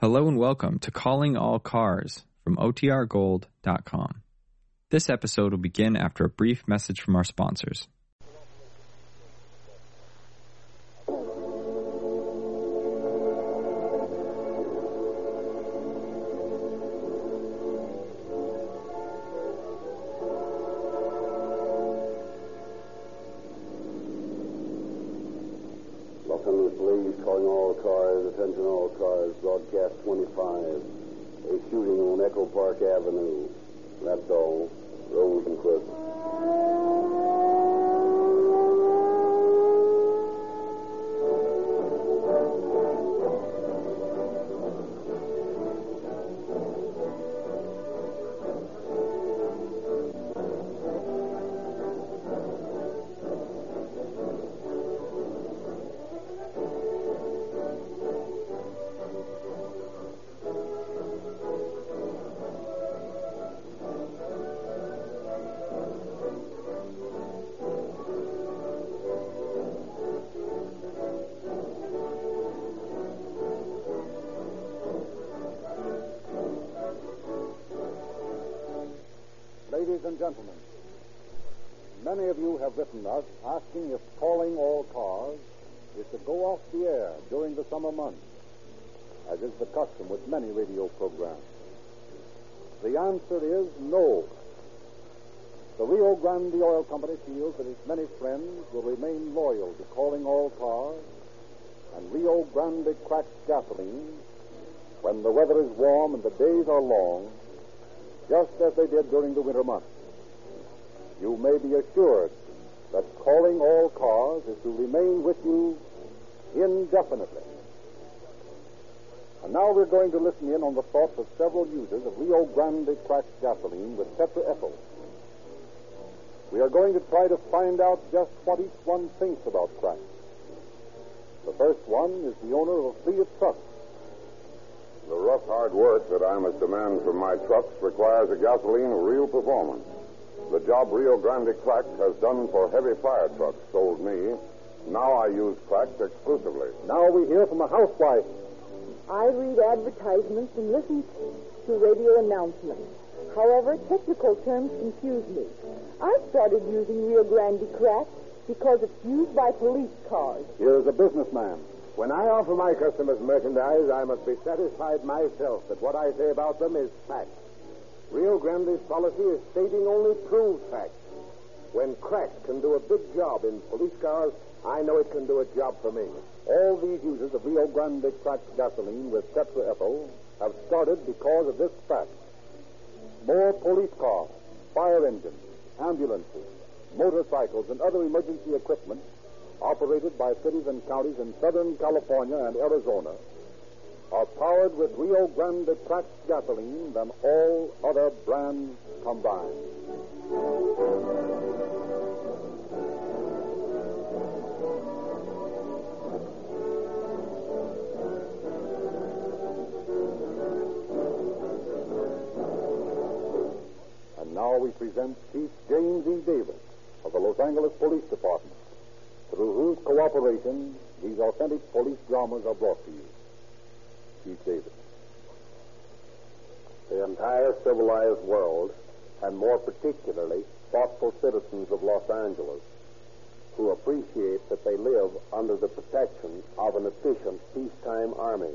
Hello and welcome to Calling All Cars from OTRGold.com. This episode will begin after a brief message from our sponsors. Gentlemen, many of you have written us asking if calling all cars is to go off the air during the summer months, as is the custom with many radio programs. The answer is no. The Rio Grande Oil Company feels that its many friends will remain loyal to calling all cars and Rio Grande cracked gasoline when the weather is warm and the days are long just as they did during the winter months. You may be assured that calling all cars is to remain with you indefinitely. And now we're going to listen in on the thoughts of several users of Rio Grande cracked gasoline with tetraethyl. We are going to try to find out just what each one thinks about crack. The first one is the owner of a fleet of trucks. The rough, hard work that I must demand from my trucks requires a gasoline of real performance. The job Rio Grande Crack has done for heavy fire trucks sold me. Now I use cracked exclusively. Now we hear from a housewife. I read advertisements and listen to radio announcements. However, technical terms confuse me. I started using Rio Grande Crack because it's used by police cars. Here's a businessman. When I offer my customers merchandise, I must be satisfied myself that what I say about them is fact. Rio Grande's policy is stating only proved facts. When crack can do a big job in police cars, I know it can do a job for me. All these users of Rio Grande cracked gasoline with tetraethyl have started because of this fact. More police cars, fire engines, ambulances, motorcycles, and other emergency equipment operated by cities and counties in Southern California and Arizona are powered with Rio Grande cracked gasoline than all other brands combined. And now we present Chief James E. Davis of the Los Angeles Police Department, through whose cooperation these authentic police dramas are brought to you. Chief Davis. The entire civilized world, and more particularly thoughtful citizens of Los Angeles, who appreciate that they live under the protection of an efficient peacetime army,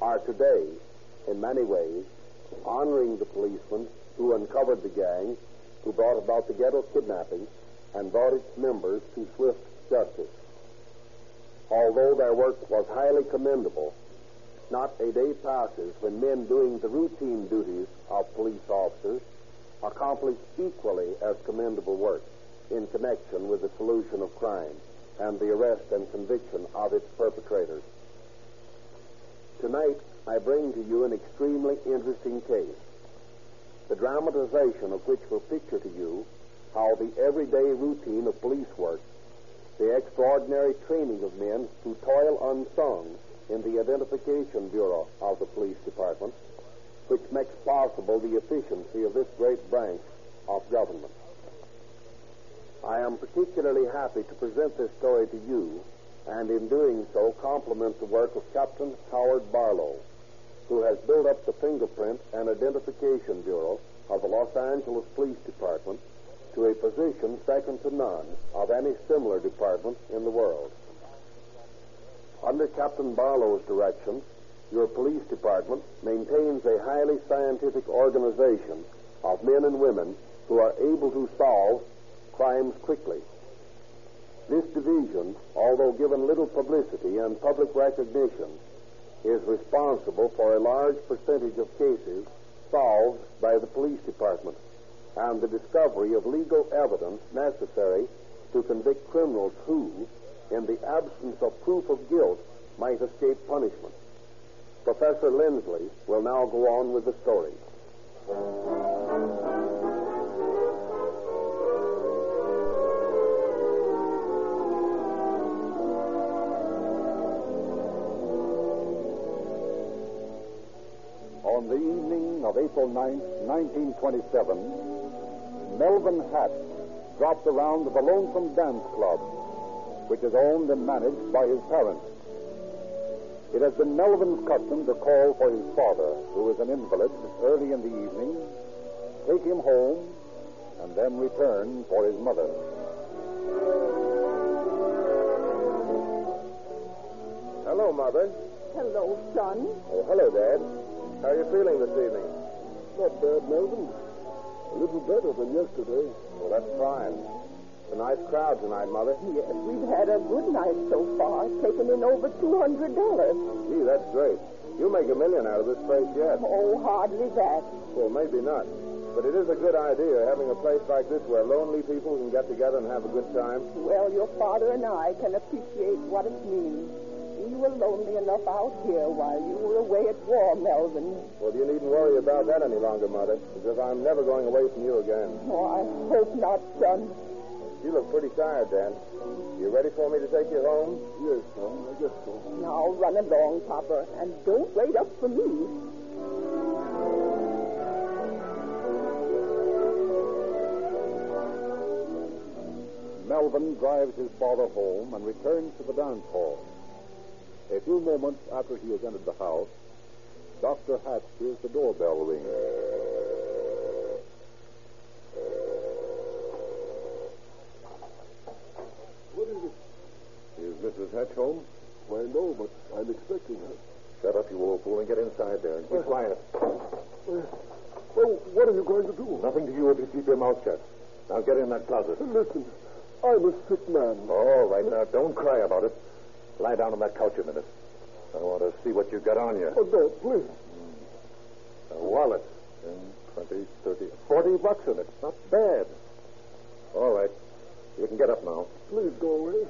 are today, in many ways, honoring the policemen who uncovered the gang, who brought about the Gettle kidnapping, and brought its members to swift justice. Although their work was highly commendable, not a day passes when men doing the routine duties of police officers accomplish equally as commendable work in connection with the solution of crime and the arrest and conviction of its perpetrators. Tonight, I bring to you an extremely interesting case, the dramatization of which will picture to you how the everyday routine of police work, the extraordinary training of men who toil unsung in the Identification Bureau of the Police Department, which makes possible the efficiency of this great branch of government. I am particularly happy to present this story to you, and in doing so, compliment the work of Captain Howard Barlow, who has built up the fingerprint and identification bureau of the Los Angeles Police Department to a position second to none of any similar department in the world. Under Captain Barlow's direction, your police department maintains a highly scientific organization of men and women who are able to solve crimes quickly. This division, although given little publicity and public recognition, is responsible for a large percentage of cases solved by the police department and the discovery of legal evidence necessary to convict criminals who, in the absence of proof of guilt, might escape punishment. Professor Lindsley will now go on with the story. On the evening of April 9th, 1927, Melvin Hatch dropped around the Lonesome Dance Club, which is owned and managed by his parents. It has been Melvin's custom to call for his father, who is an invalid, early in the evening, take him home, and then return for his mother. Hello, Mother. Hello, son. Oh, hello, Dad. How are you feeling this evening? Not bad, Melvin. A little better than yesterday. Well, that's fine. A nice crowd tonight, Mother. Yes, we've had a good night so far, taking in over $200. Gee, that's great. You'll make a million out of this place yet. Oh, hardly that. Well, maybe not. But it is a good idea having a place like this where lonely people can get together and have a good time. Well, your father and I can appreciate what it means. We were lonely enough out here while you were away at war, Melvin. Well, you needn't worry about that any longer, Mother, because I'm never going away from you again. Oh, I hope not, son. You look pretty tired, Dan. You ready for me to take you home? Yes, son, I guess so. Now run along, Papa, and don't wait up for me. Melvin drives his father home and returns to the dance hall. A few moments after he has entered the house, Dr. Hatch hears the doorbell ring. What is it? Is Mrs. Hatch home? Why, no, but I'm expecting her. Shut up, you old fool, and get inside there and keep quiet. Well, what are you going to do? Nothing to you if you keep your mouth shut. Now get in that closet. Listen, I'm a sick man. All right, now don't cry about it. Lie down on that couch a minute. I want to see what you've got on you. Oh, no, please. A wallet. Ten, twenty, thirty, forty bucks in it. Not bad. All right. You can get up now. Please go away.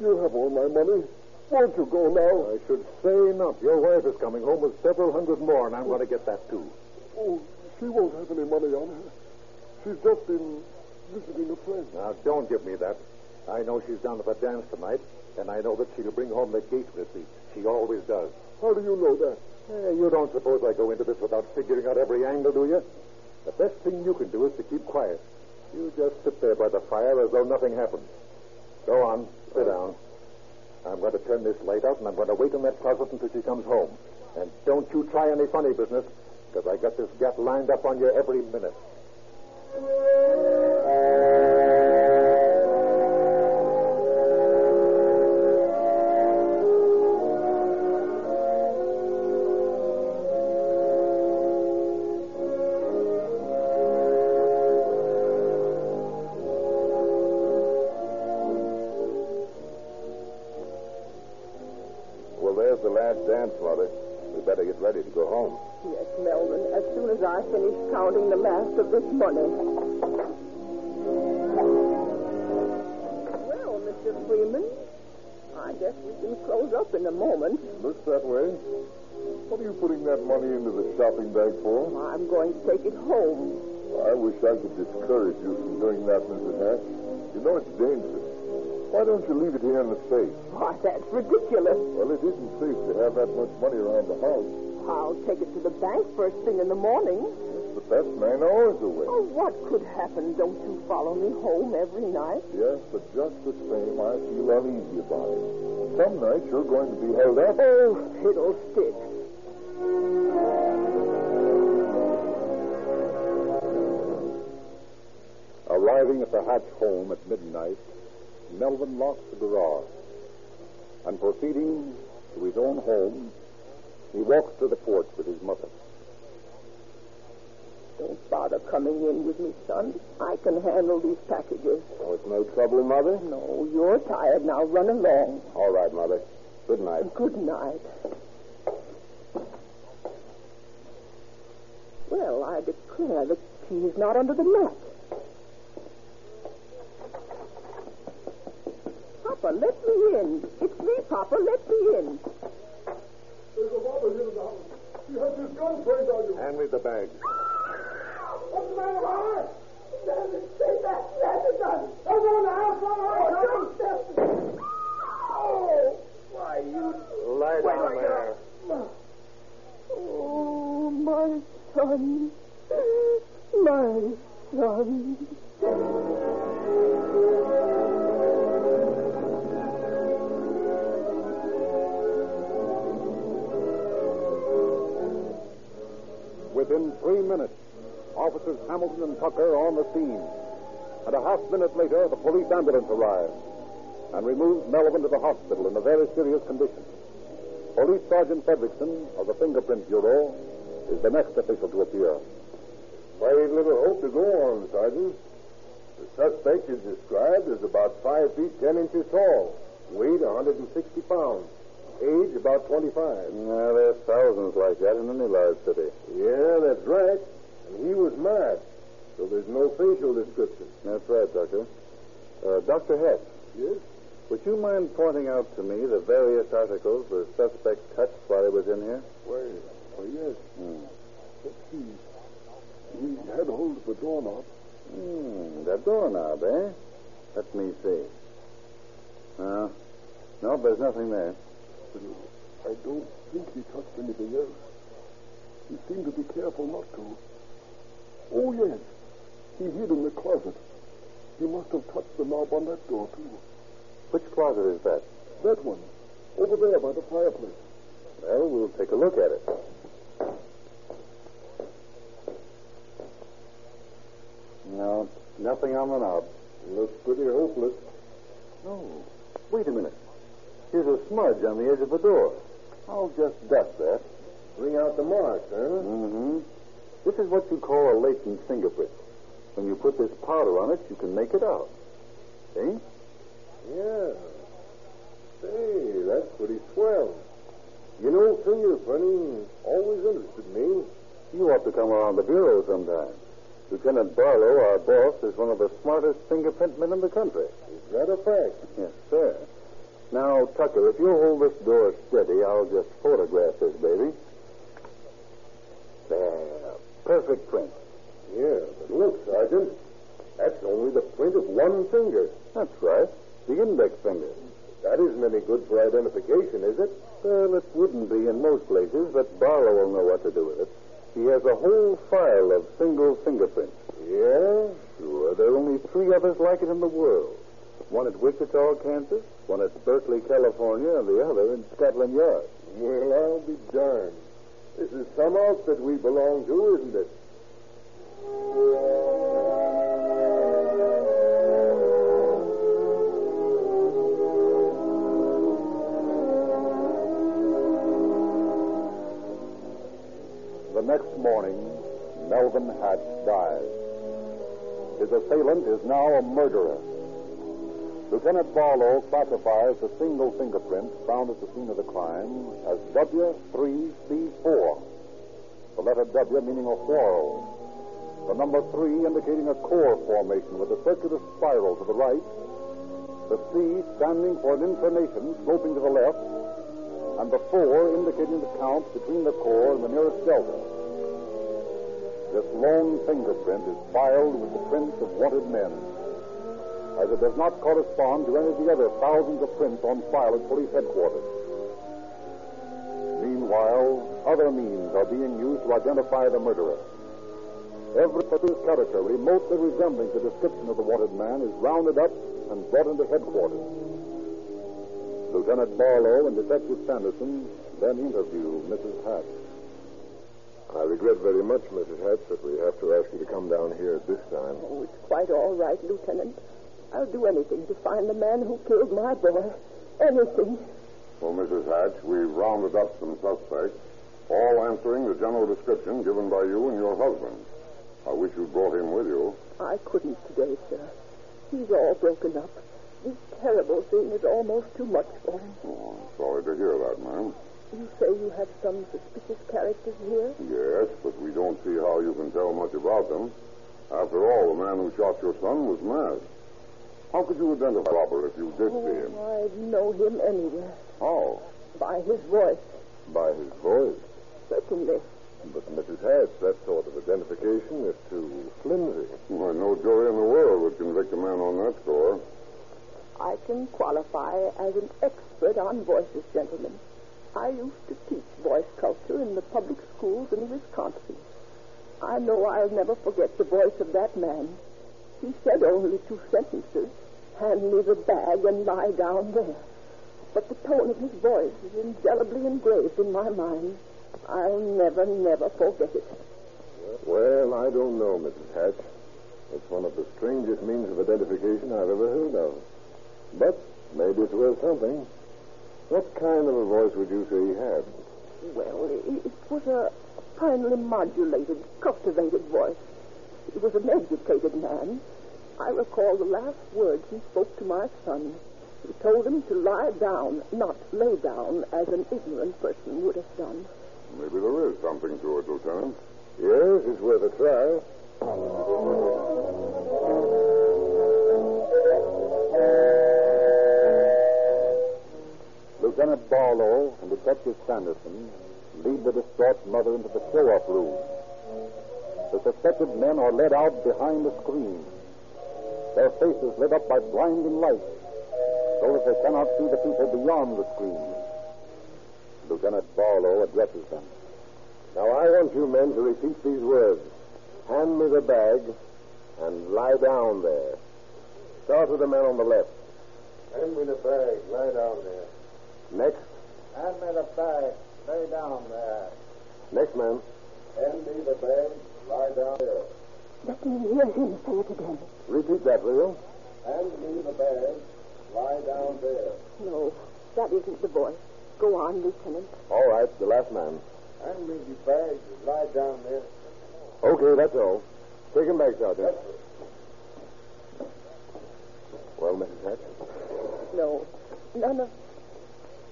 You have all my money. Won't you go now? I should say not. Your wife is coming home with several hundred more, and I'm going to get that, too. Oh, she won't have any money on her. She's just been visiting a friend. Now, don't give me that. I know she's down to the dance tonight, and I know that she'll bring home the gate receipt. She always does. How do you know that? Eh, you don't suppose I go into this without figuring out every angle, do you? The best thing you can do is to keep quiet. You just sit there by the fire as though nothing happened. Go on, sit down. I'm going to turn this light out, and I'm going to wait in that closet until she comes home. And don't you try any funny business, because I got this gat lined up on you every minute. Last money. Well, Mr. Freeman, I guess we can close up in a moment. Looks that way. What are you putting that money into the shopping bag for? I'm going to take it home. I wish I could discourage you from doing that, Mrs. Hatch. You know it's dangerous. Why don't you leave it here in the safe? Why, that's ridiculous. Well, it isn't safe to have that much money around the house. I'll take it to the bank first thing in the morning the best man always a. Oh, what could happen? Don't you follow me home every night? Yes, but just the same, I feel uneasy about it. Some nights you're going to be held up. Oh, fiddlesticks. Arriving at the Hatch home at midnight, Melvin locked the garage. And proceeding to his own home, he walked to the porch with his mother. Don't bother coming in with me, son. I can handle these packages. Oh, it's no trouble, Mother? No, you're tired now. Run along. All right, Mother. Good night. Good night. Well, I declare the key's not under the mat. Papa, let me in. It's me, Papa. Let me in. There's a robber here in the house. He has his gun trained on you. Hand me the bag. What's the matter, Robert? Stand it. Hamilton and Tucker on the scene. And a half minute later, the police ambulance arrives and removes Melvin to the hospital in a very serious condition. Police Sergeant Fredrickson of the Fingerprint Bureau is the next official to appear. Very little hope to go on, Sergeant. The suspect is described as about five feet ten inches tall, weight 160 pounds, age about 25. Yeah, there's thousands like that in any large city. Yeah, that's right. And he was mad, so there's no facial description. That's right, Doctor. Uh, Dr. Heck, Yes? would you mind pointing out to me the various articles the suspect touched while he was in here? Why, why, yes. Hmm. Let's see. He had hold of the doorknob. Hmm, that doorknob, eh? Let me see. No, no, there's nothing there. I don't think he touched anything else. He seemed to be careful not to. Oh, yes. He hid in the closet. He must have touched the knob on that door, too. Which closet is that? That one. Over there by the fireplace. Well, we'll take a look at it. No, nothing on the knob. Looks pretty hopeless. No. wait a minute. Here's a smudge on the edge of the door. I'll just dust that. Bring out the marks, huh? Mm-hmm. This is what you call a latent fingerprint. When you put this powder on it, you can make it out. See? Yeah. Say, that's pretty swell. You know, fingerprinting always interested me. You ought to come around the bureau sometime. Lieutenant Barlow, our boss, is one of the smartest fingerprint men in the country. Is that a fact? Yes, sir. Now, Tucker, if you'll hold this door steady, I'll just photograph this baby. There. Perfect print. Yeah, but look, Sergeant. That's only the print of one finger. That's right. The index finger. That isn't any good for identification, is it? Well, it wouldn't be in most places, but Barlow will know what to do with it. He has a whole file of single fingerprints. Yeah? Sure, there are only three others like it in the world. One at Wichita, Kansas, one at Berkeley, California, and the other in Scotland Yard. Well, I'll be darned. This is some outfit we belong to, isn't it? The next morning, Melvin Hatch dies. His assailant is now a murderer. Lieutenant Barlow classifies the single fingerprint found at the scene of the crime as W3C4. The letter W meaning a whorl. The number 3 indicating a core formation with a circular spiral to the right. The C standing for an inclination sloping to the left. And the 4 indicating the count between the core and the nearest delta. This lone fingerprint is filed with the prints of wanted men as it does not correspond to any of the other thousands of prints on file at police headquarters. Meanwhile, other means are being used to identify the murderer. Every suspicious character remotely resembling the description of the wanted man is rounded up and brought into headquarters. Lieutenant Barlow and Detective Sanderson then interview Mrs. Hatch. I regret regret very much, Mrs. Hatch, that we have to ask you to come down here at this time. Oh, it's quite all right, Lieutenant. I'll do anything to find the man who killed my boy. Anything. Well, Mrs. Hatch, we've rounded up some suspects, all answering the general description given by you and your husband. I wish you'd brought him with you. I couldn't today, sir. He's all broken up. This terrible thing is almost too much for him. Oh, I'm sorry to hear that, ma'am. You say you have some suspicious characters here? Yes, but we don't see how you can tell much about them. After all, the man who shot your son was mad. How could you identify Robert if you did see him? Oh, I'd know him anywhere. How? By his voice, By his voice. certainly. But, Mrs. Hatch, that sort of identification is too flimsy. Why, no jury in the world would convict a man on that score. I can qualify as an expert on voices, gentlemen. I used to teach voice culture in the public schools in Wisconsin. I know I'll never forget the voice of that man. He said only two sentences hand me the bag and lie down there. But the tone of his voice is indelibly engraved in my mind. I'll never, never forget it. Well, I don't know, Mrs. Hatch. It's one of the strangest means of identification I've ever heard of. But maybe it's worth something. What kind of a voice would you say he had? Well, it, was a finely modulated, cultivated voice. He was an educated man. I recall the last words he spoke to my son. He told him to lie down, not lay down, as an ignorant person would have done. Maybe there is something to it, Lieutenant. Yes, it's worth a try. Lieutenant Barlow and Detective Sanderson lead the distraught mother into the show-off room. The suspected men are led out behind the screen, their faces lit up by blinding light, so that they cannot see the people beyond the screen. Lieutenant Barlow addresses them. Now, I want you men to repeat these words. Hand me the bag and lie down there. Start with the man on the left. Hand me the bag. Lie down there. Next. Hand me the bag. Lay down there. Next man. Hand me the bag. Lie down there. Let me hear him say it again. Repeat that, will you? Hand me the bag. Lie down there. No, that isn't the voice. Go on, Lieutenant. All right, the last man. Hand me the bag. Lie down there. Okay, that's all. Take him back, Sergeant. Well, Mrs. Hatch? No, none of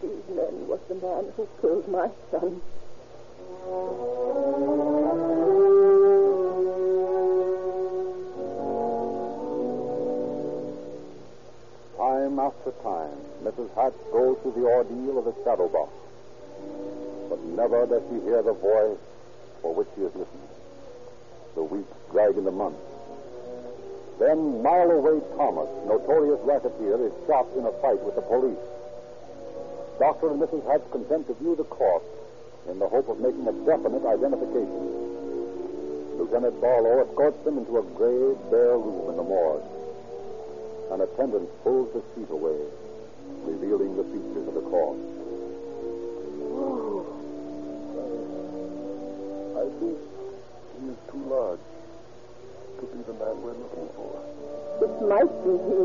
these men was the man who killed my son. Time after time, Mrs. Hatch goes through the ordeal of the shadow box. But never does she hear the voice for which she has listened. The weeks drag into months. Then Mile Away Thomas, notorious racketeer, is shot in a fight with the police. Dr. and Mrs. Hatch consent to view the corpse in the hope of making a definite identification. Lieutenant Barlow escorts them into a gray, bare room in the morgue. An attendant pulls the sheet away, revealing the features of the corpse. I think he is too large to be the man we're looking for. It might be he.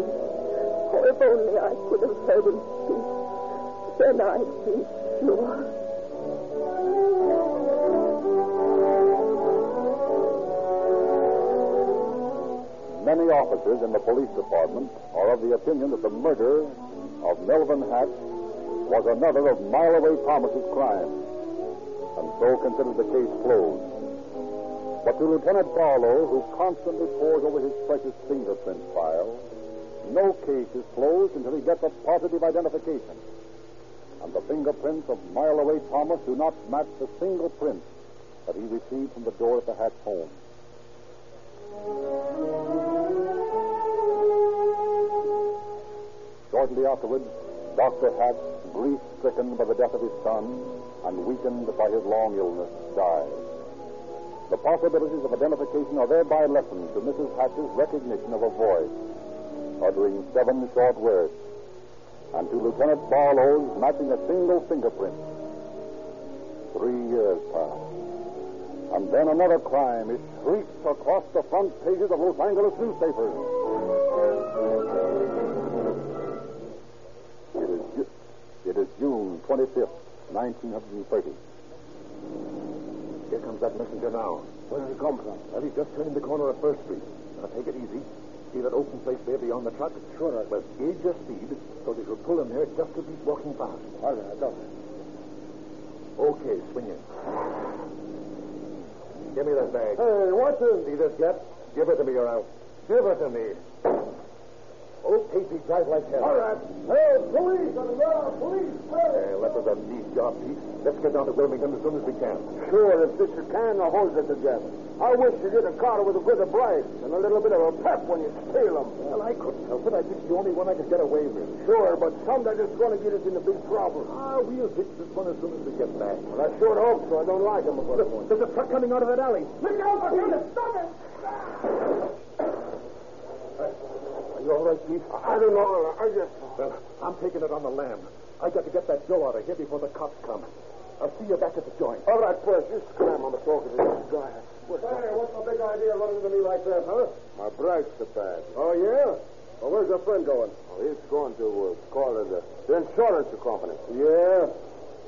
Oh, if only I could have heard him speak. Then I'd be sure. Many officers in the police department are of the opinion that the murder of Melvin Hatch was another of Mile Away Thomas's crimes, and so consider the case closed. But to Lieutenant Barlow, who constantly pores over his precious fingerprint file, no case is closed until he gets a positive identification. And the fingerprints of Mile Away Thomas do not match the single print that he received from the door at the Hatch home. Shortly afterwards, Dr. Hatch, grief stricken by the death of his son and weakened by his long illness, died. The possibilities of identification are thereby lessened to Mrs. Hatch's recognition of a voice, uttering seven short words, and to Lieutenant Barlow's matching a single fingerprint. Three years passed, and Then another crime. It shrieks across the front pages of Los Angeles newspapers. It is, Ju- it is June 25th, 1930. Here comes that messenger now. Where did he come from? Well, he's just turning the corner of First Street. Now, take it easy. See that open place there beyond the truck? Sure, I- Well, gauge your speed so that you'll pull in there just as he's walking past. All right, I got it. Okay, swing in. Give me that bag. Hey, what's this? See this yet? Give it to me, or else. Give it to me. Okay, Pete, drive like hell. All right. Hey, police! On the ground, police! Hey! That was a neat job, Pete. Let's get down to Wilmington as soon as we can. Sure, if this you can, I'll hold it together. I wish you did a car with a bit of bright and a little bit of a pep when you steal them. Well, I couldn't help it. I think the only one I could get away with. Sure, but someday it's going to get us into big trouble. Ah, we'll fix this one as soon as we get back. Well, I sure hope so. I don't like them before the. There's a truck coming out of that alley. Look out! Stop it! Are you all right, Pete? I don't know. I just... Well, I'm taking it on the lam. I got to get that Joe out of here before the cops come. I'll see you back at the joint. All right, first, you scram on the talk of this guy. Hey, what's the big idea running to me like that, huh? My brake's so bad. Oh, yeah? Well, where's your friend going? Oh, he's going to uh, call it the, the insurance company. Yeah.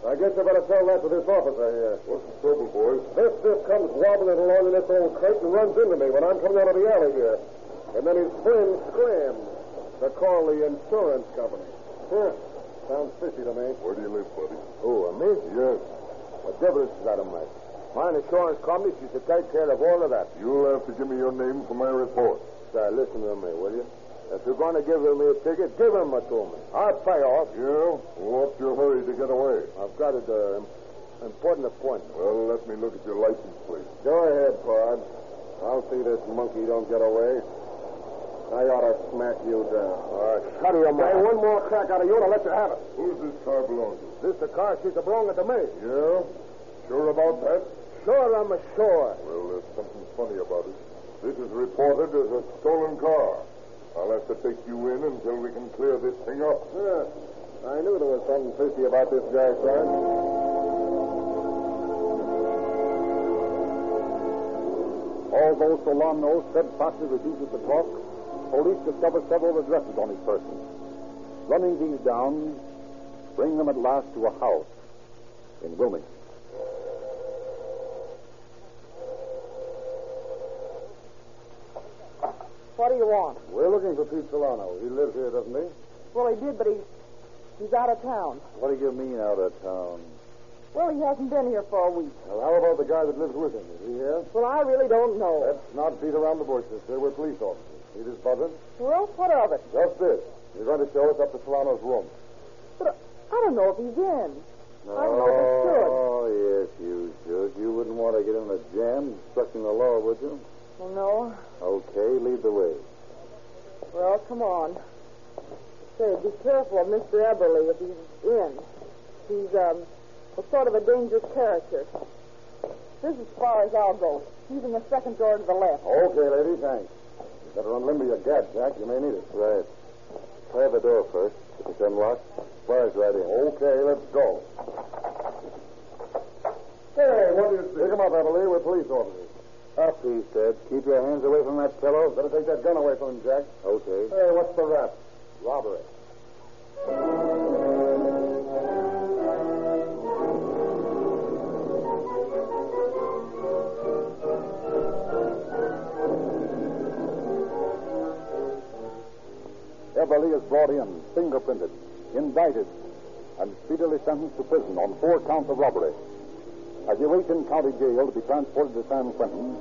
I guess I better tell that to this officer here. What's the trouble, boys? This stiff comes wobbling along in this old crate and runs into me when I'm coming out of the alley here. And then his friend call the insurance company. Huh. Sounds fishy to me. Where do you live, buddy? Oh, uh, me? Yes. What difference does that make? My insurance company, should take care of all of that. You'll have to give me your name for my report. Sir, listen to me, will you? If you're going to give me a ticket, give him a to me. I'll pay off. Yeah? What's your hurry to get away? I've got an uh, important appointment. Well, let me look at your license please. Go ahead, Pod. I'll see this monkey don't get away. I ought to smack you down. All right, shut your mouth. Hey, one more crack out of you and I'll let you have it. Who's this car belong to? This the car she's belonging to me. Yeah? Sure about that? Sure, I'm sure. Well, there's something funny about it. This is reported as a stolen car. I'll have to take you in until we can clear this thing up. Yeah. I knew there was something fishy about this guy, son. Although Solano steadfastly refuses to talk, police discover several addresses on his person. Running these down, bring them at last to a house in Wilmington. What do you want? We're looking for Pete Solano. He lives here, doesn't he? Well, he did, but he's he's out of town. What do you mean out of town? Well, he hasn't been here for a week. Well, how about the guy that lives with him? Is he here? Well, I really don't know. Let's not beat around the bushes, sir. We're police officers. See this button? Well, what of it? Just this. You're going to show us up to Solano's room. But I don't know if he's in. I don't know if he should. Oh, yes, you should. You wouldn't want to get in a jam obstructing the law, would you? Well, no. Okay, lead the way. Well, come on. Say, be careful of Mr. Eberly if he's in. He's, um, a sort of a dangerous character. This is as far as I'll go. He's in the second door to the left. Okay, lady, thanks. You better unlimber your gad, Jack. You may need it. Right. Try the door first. If it's unlocked, fires right in. Okay, let's go. Hey, what is this? Pick him up, Eberly. We're police officers. Up, he said. Keep your hands away from that fellow. Better take that gun away from him, Jack. Okay. Hey, what's the rap? Robbery. Eberly is brought in, fingerprinted, indicted, and speedily sentenced to prison on four counts of robbery. As he waits in county jail to be transported to San Quentin,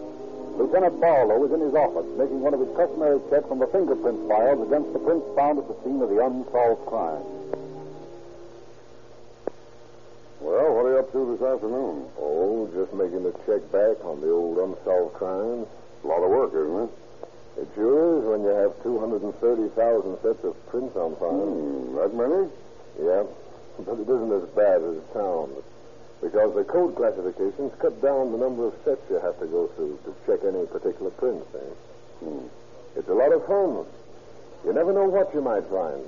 Lieutenant Barlow is in his office making one of his customary checks on the fingerprint files against the prints found at the scene of the unsolved crime. Well, what are you up to this afternoon? Oh, just making a check back on the old unsolved crimes. A lot of work, isn't it? Sure is when you have 230,000 sets of prints on file. Hmm, that many? Yeah, but it isn't as bad as it sounds. Because the code classifications cut down the number of sets you have to go through to check any particular print thing. Hmm. It's a lot of fun. You never know what you might find.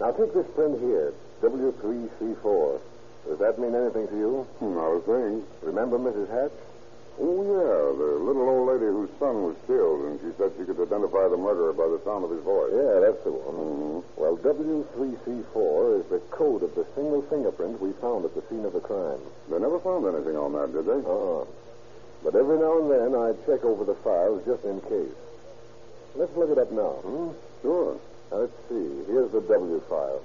Now, take this print here, W3C4. Does that mean anything to you? Hmm, not a thing. Remember Mrs. Hatch? Oh, yeah, the little old lady whose son was killed, and she said she could identify the murderer by the sound of his voice. Yeah, that's the one. Mhm. Well, W3C4 is the code of the single fingerprint we found at the scene of the crime. They never found anything on that, did they? Uh-uh. But every now and then I check over the files just in case. Let's look it up now. Hmm? Sure. Now, let's see. Here's the W file.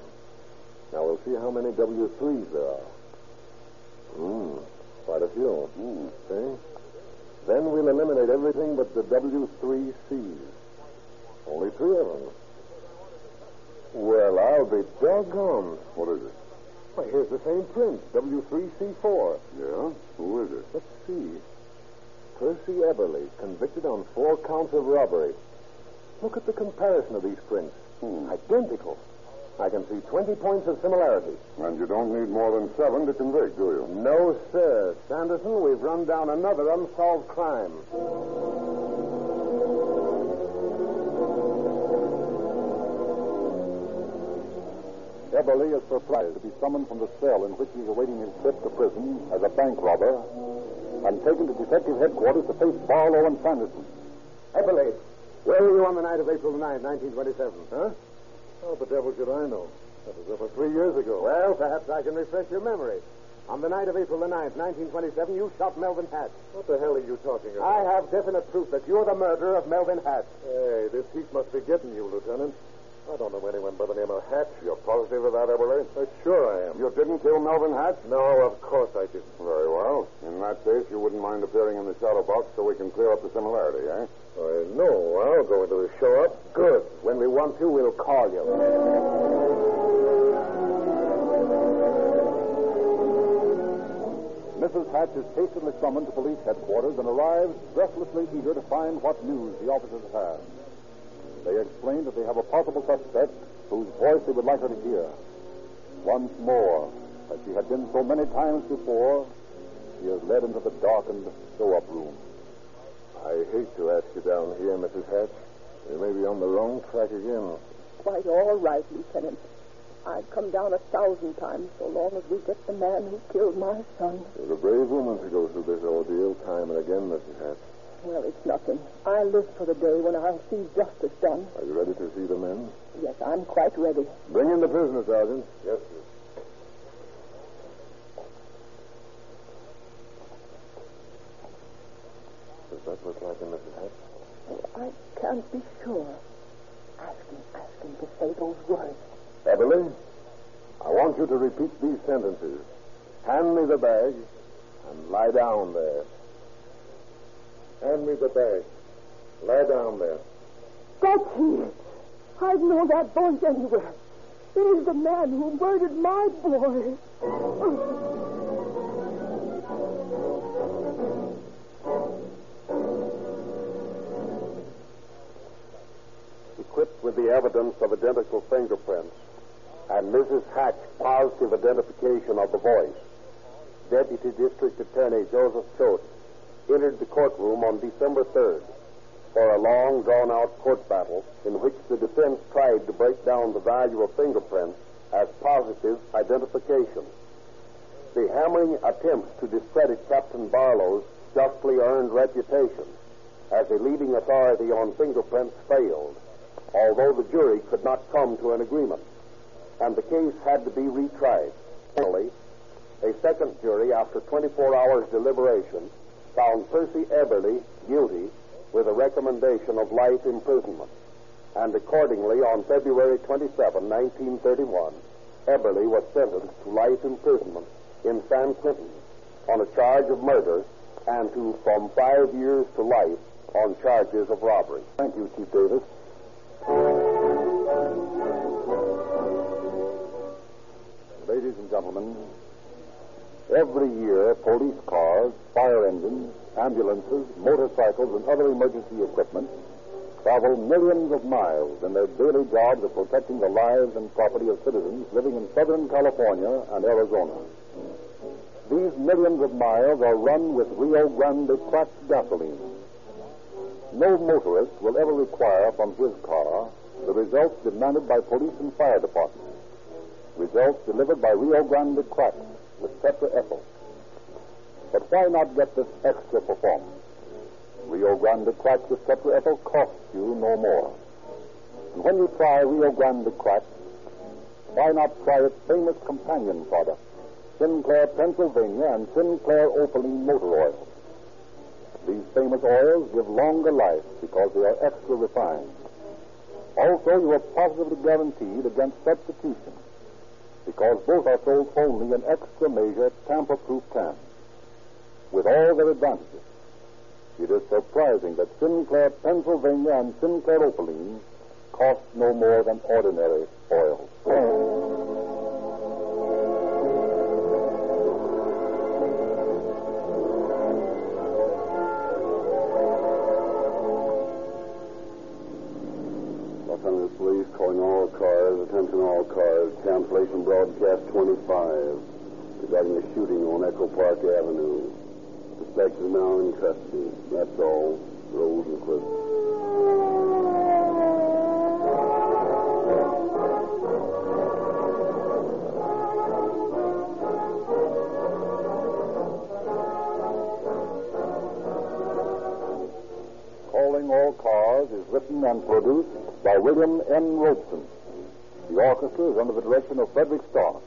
Now we'll see how many W3s there are. Hmm. Quite a few. Hmm. See? Then we'll eliminate everything but the W3Cs. Only three of them. Well, I'll be doggone. What is it? Why, here's the same print, W3C4. Yeah? Who is it? Let's see. Percy Eberly, convicted on four counts of robbery. Look at the comparison of these prints. Hmm. Identical. I can see 20 points of similarity. And you don't need more than seven to convict, do you? No, sir. Sanderson, we've run down another unsolved crime. Eberly is surprised to be summoned from the cell in which he is awaiting his trip to prison as a bank robber and taken to detective headquarters to face Barlow and Sanderson. Eberly, where were you on the night of April 9, 1927? Huh? How the devil should I know? That was over three years ago. Well, perhaps I can refresh your memory. On the night of April the 9th, 1927, you shot Melvin Hatch. What the hell are you talking about? I have definite proof that you're the murderer of Melvin Hatch. Hey, this heat must be getting you, Lieutenant. I don't know anyone by the name of Hatch. You're positive of that, Eberly? Uh, sure I am. You didn't kill Melvin Hatch? No, of course I didn't. Very well. In that case, you wouldn't mind appearing in the shadow box so we can clear up the similarity, eh? I know. I'll go into the show up. Good. When we want to, we'll call you. Mrs. Hatch is hastily summoned to police headquarters and arrives breathlessly eager to find what news the officers have. They explain that they have a possible suspect whose voice they would like her to hear. Once more, as she had been so many times before, she is led into the darkened show-up room. I hate to ask you down here, Mrs. Hatch. You may be on the wrong track again. Quite all right, Lieutenant. I've come down a thousand times so long as we get the man who killed my son. You're a brave woman to go through this ordeal time and again, Mrs. Hatch. Well, it's nothing. I live for the day when I'll see justice done. Are you ready to see the men? Yes, I'm quite ready. Bring in the prisoner, Sergeant. Yes, sir. Does that look like him, Mrs. Hatch? Oh, I can't be sure. Ask him, ask him to say those words. Eberly, I want you to repeat these sentences. Hand me the bag and lie down there. Hand me the bag. Lie down there. That's he. I'd know that voice anywhere. It is the man who murdered my boy. Equipped with the evidence of identical fingerprints and Mrs. Hatch's positive identification of the voice, Deputy District Attorney Joseph Choate entered the courtroom on December 3rd for a long, drawn-out court battle in which the defense tried to break down the value of fingerprints as positive identification. The hammering attempts to discredit Captain Barlow's justly earned reputation as a leading authority on fingerprints failed, although the jury could not come to an agreement, and the case had to be retried. Finally, a second jury, after 24 hours deliberation, found Percy Eberly guilty with a recommendation of life imprisonment. And accordingly, on February 27, 1931, Eberly was sentenced to life imprisonment in San Quentin on a charge of murder and to from five years to life on charges of robbery. Thank you, Chief Davis. Ladies and gentlemen, every year police cars, fire engines, ambulances, motorcycles, and other emergency equipment travel millions of miles in their daily jobs of protecting the lives and property of citizens living in Southern California and Arizona. These millions of miles are run with Rio Grande cracked gasoline. No motorist will ever require from his car the results demanded by police and fire departments. Results delivered by Rio Grande cracked with tetraethyl. But why not get this extra performance? Rio Grande Crack with effort costs you no more. And when you try Rio Grande Crack, why not try its famous companion product, Sinclair Pennsylvania and Sinclair Opaline Motor Oil. These famous oils give longer life because they are extra refined. Also, you are positively guaranteed against substitution because both are sold only in extra measure tamper-proof cans. With all their advantages, it is surprising that Sinclair Pennsylvania and Sinclair Opaline cost no more than ordinary oil. Police calling all cars, attention all cars, cancellation broadcast 25 regarding a shooting on Echo Park Avenue. Suspect is now in custody. That's all. Rosenquist. Calling All Cars is written and produced by William N. Robson. The orchestra is under the direction of Frederick Stark.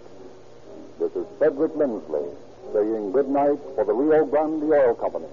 This is Frederick Lindsley saying good night for the Rio Grande Oil Company.